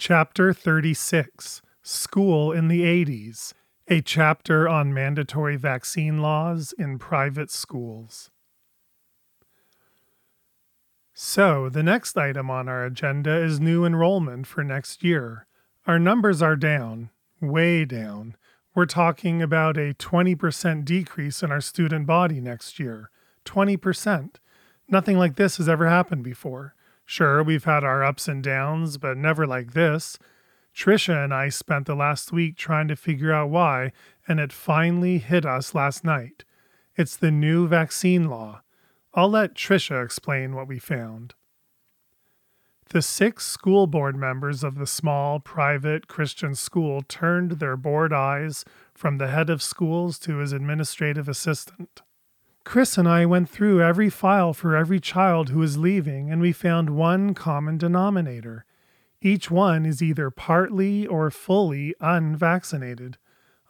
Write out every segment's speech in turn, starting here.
Chapter 36 School in the 80s, a chapter on mandatory vaccine laws in private schools. So, the next item on our agenda is new enrollment for next year. Our numbers are down, way down. We're talking about a 20% decrease in our student body next year. 20%. Nothing like this has ever happened before. Sure, we've had our ups and downs, but never like this. Trisha and I spent the last week trying to figure out why, and it finally hit us last night. It's the new vaccine law. I'll let Trisha explain what we found. The six school board members of the small, private Christian school turned their bored eyes from the head of schools to his administrative assistant. Chris and I went through every file for every child who is leaving, and we found one common denominator. Each one is either partly or fully unvaccinated.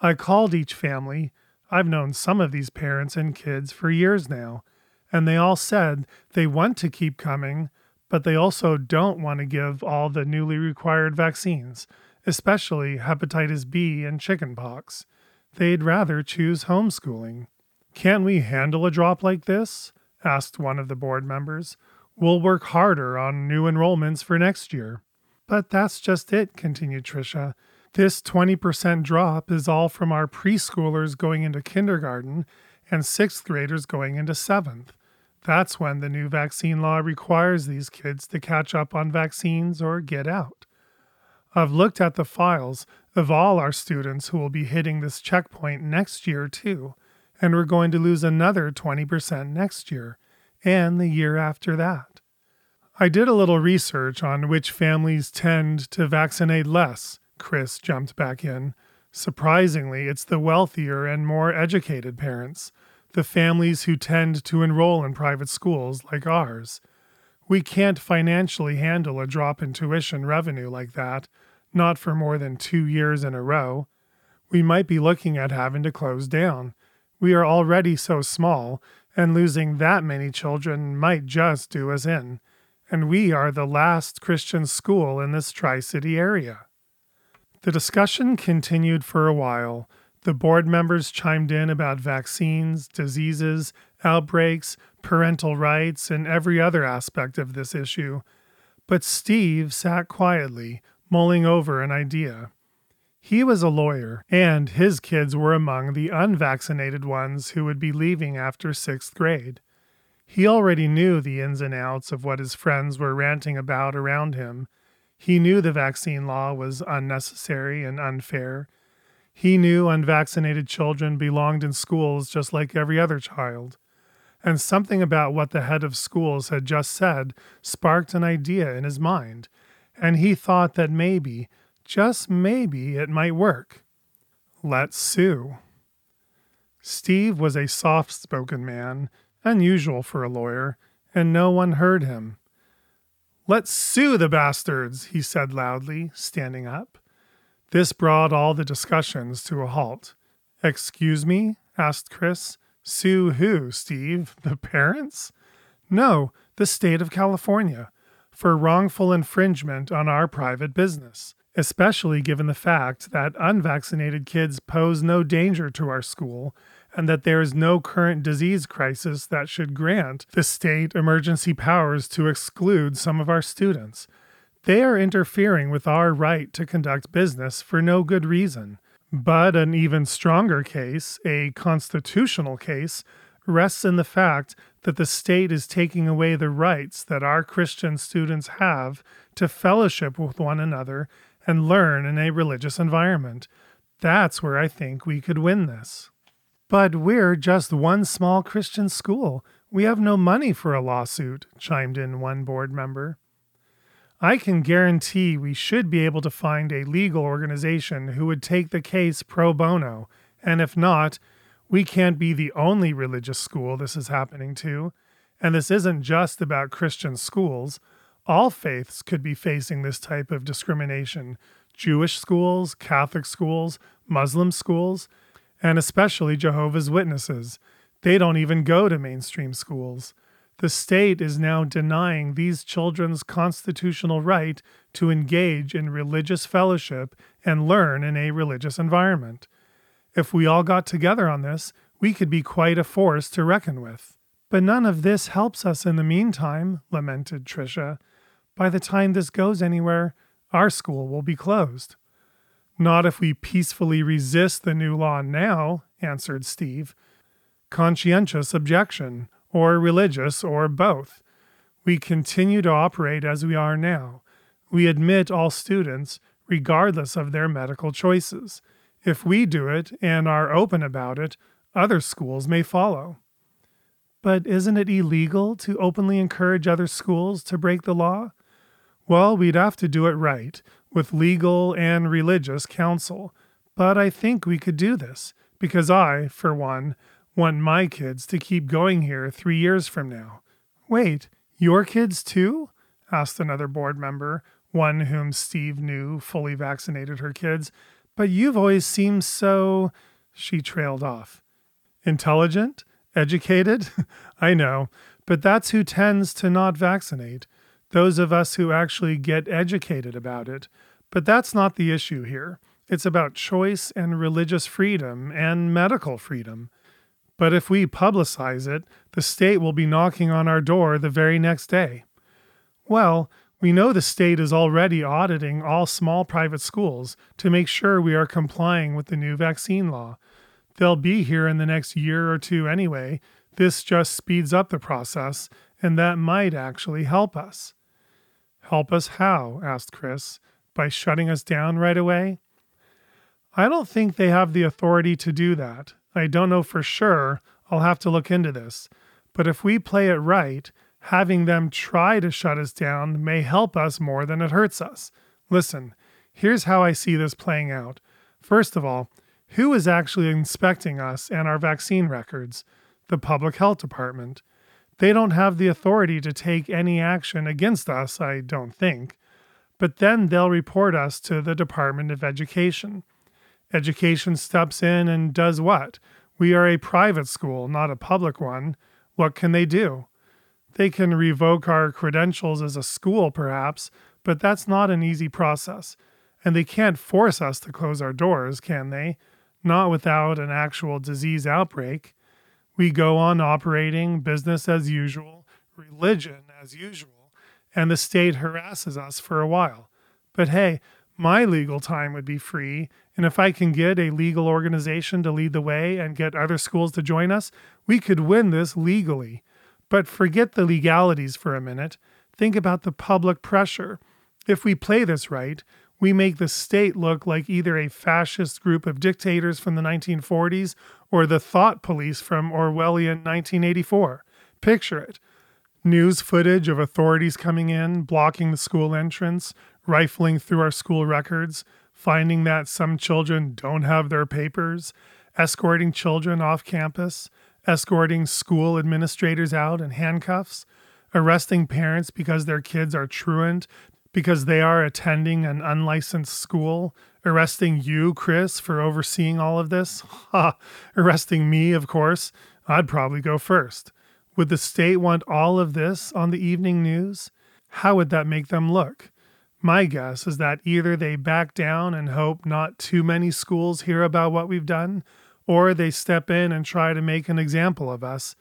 I called each family. I've known some of these parents and kids for years now, and they all said they want to keep coming, but they also don't want to give all the newly required vaccines, especially hepatitis B and chickenpox. They'd rather choose homeschooling. Can we handle a drop like this? asked one of the board members. We'll work harder on new enrollments for next year. But that's just it, continued Tricia. This 20% drop is all from our preschoolers going into kindergarten and sixth graders going into seventh. That's when the new vaccine law requires these kids to catch up on vaccines or get out. I've looked at the files of all our students who will be hitting this checkpoint next year, too and we're going to lose another 20% next year and the year after that. I did a little research on which families tend to vaccinate less. Chris jumped back in. Surprisingly, it's the wealthier and more educated parents, the families who tend to enroll in private schools like ours. We can't financially handle a drop in tuition revenue like that, not for more than two years in a row. We might be looking at having to close down we are already so small, and losing that many children might just do us in. And we are the last Christian school in this Tri City area. The discussion continued for a while. The board members chimed in about vaccines, diseases, outbreaks, parental rights, and every other aspect of this issue. But Steve sat quietly, mulling over an idea. He was a lawyer, and his kids were among the unvaccinated ones who would be leaving after sixth grade. He already knew the ins and outs of what his friends were ranting about around him. He knew the vaccine law was unnecessary and unfair. He knew unvaccinated children belonged in schools just like every other child. And something about what the head of schools had just said sparked an idea in his mind, and he thought that maybe just maybe it might work. Let's sue. Steve was a soft spoken man, unusual for a lawyer, and no one heard him. Let's sue the bastards, he said loudly, standing up. This brought all the discussions to a halt. Excuse me? asked Chris. Sue who, Steve? The parents? No, the state of California, for wrongful infringement on our private business especially given the fact that unvaccinated kids pose no danger to our school and that there is no current disease crisis that should grant the state emergency powers to exclude some of our students. They are interfering with our right to conduct business for no good reason. But an even stronger case, a constitutional case, rests in the fact that the state is taking away the rights that our Christian students have to fellowship with one another and learn in a religious environment. That's where I think we could win this. But we're just one small Christian school. We have no money for a lawsuit, chimed in one board member. I can guarantee we should be able to find a legal organization who would take the case pro bono, and if not, we can't be the only religious school this is happening to. And this isn't just about Christian schools. All faiths could be facing this type of discrimination Jewish schools, Catholic schools, Muslim schools, and especially Jehovah's Witnesses. They don't even go to mainstream schools. The state is now denying these children's constitutional right to engage in religious fellowship and learn in a religious environment. If we all got together on this, we could be quite a force to reckon with. But none of this helps us in the meantime, lamented Tricia. By the time this goes anywhere, our school will be closed. Not if we peacefully resist the new law now, answered Steve. Conscientious objection, or religious, or both. We continue to operate as we are now. We admit all students, regardless of their medical choices. If we do it and are open about it, other schools may follow. But isn't it illegal to openly encourage other schools to break the law? Well, we'd have to do it right, with legal and religious counsel. But I think we could do this, because I, for one, want my kids to keep going here three years from now. Wait, your kids too? asked another board member, one whom Steve knew fully vaccinated her kids. But you've always seemed so. She trailed off. Intelligent? Educated? I know, but that's who tends to not vaccinate. Those of us who actually get educated about it. But that's not the issue here. It's about choice and religious freedom and medical freedom. But if we publicize it, the state will be knocking on our door the very next day. Well, we know the state is already auditing all small private schools to make sure we are complying with the new vaccine law. They'll be here in the next year or two anyway. This just speeds up the process, and that might actually help us. Help us how? asked Chris. By shutting us down right away? I don't think they have the authority to do that. I don't know for sure. I'll have to look into this. But if we play it right, having them try to shut us down may help us more than it hurts us. Listen, here's how I see this playing out. First of all, who is actually inspecting us and our vaccine records? The Public Health Department. They don't have the authority to take any action against us, I don't think. But then they'll report us to the Department of Education. Education steps in and does what? We are a private school, not a public one. What can they do? They can revoke our credentials as a school, perhaps, but that's not an easy process. And they can't force us to close our doors, can they? Not without an actual disease outbreak. We go on operating business as usual, religion as usual, and the state harasses us for a while. But hey, my legal time would be free, and if I can get a legal organization to lead the way and get other schools to join us, we could win this legally. But forget the legalities for a minute. Think about the public pressure. If we play this right, we make the state look like either a fascist group of dictators from the 1940s or the thought police from Orwellian 1984. Picture it news footage of authorities coming in, blocking the school entrance, rifling through our school records, finding that some children don't have their papers, escorting children off campus, escorting school administrators out in handcuffs, arresting parents because their kids are truant because they are attending an unlicensed school, arresting you, Chris, for overseeing all of this. Ha! arresting me, of course. I'd probably go first. Would the state want all of this on the evening news? How would that make them look? My guess is that either they back down and hope not too many schools hear about what we've done, or they step in and try to make an example of us.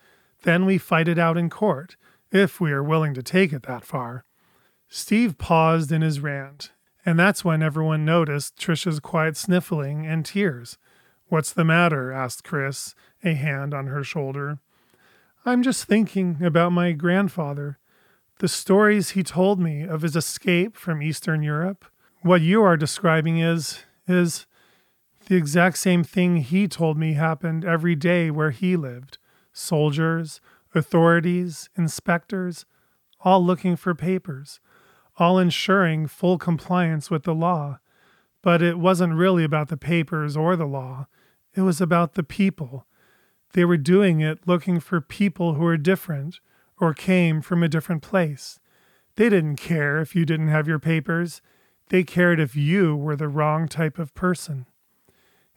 Then we fight it out in court, if we are willing to take it that far. Steve paused in his rant, and that's when everyone noticed Trisha's quiet sniffling and tears. What's the matter? asked Chris, a hand on her shoulder. I'm just thinking about my grandfather. The stories he told me of his escape from Eastern Europe. What you are describing is, is, the exact same thing he told me happened every day where he lived soldiers, authorities, inspectors, all looking for papers, all ensuring full compliance with the law. But it wasn't really about the papers or the law, it was about the people. They were doing it looking for people who were different or came from a different place. They didn't care if you didn't have your papers, they cared if you were the wrong type of person.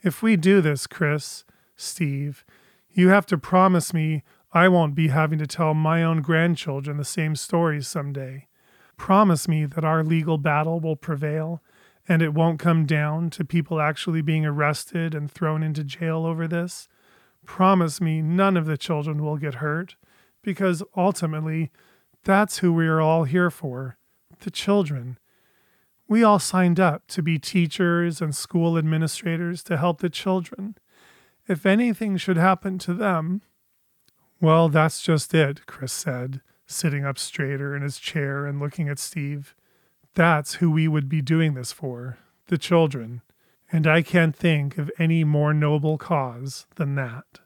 If we do this, Chris, Steve, you have to promise me I won't be having to tell my own grandchildren the same stories someday. Promise me that our legal battle will prevail and it won't come down to people actually being arrested and thrown into jail over this. Promise me none of the children will get hurt because ultimately that's who we are all here for the children. We all signed up to be teachers and school administrators to help the children. If anything should happen to them, well, that's just it, Chris said, sitting up straighter in his chair and looking at Steve. That's who we would be doing this for the children. And I can't think of any more noble cause than that.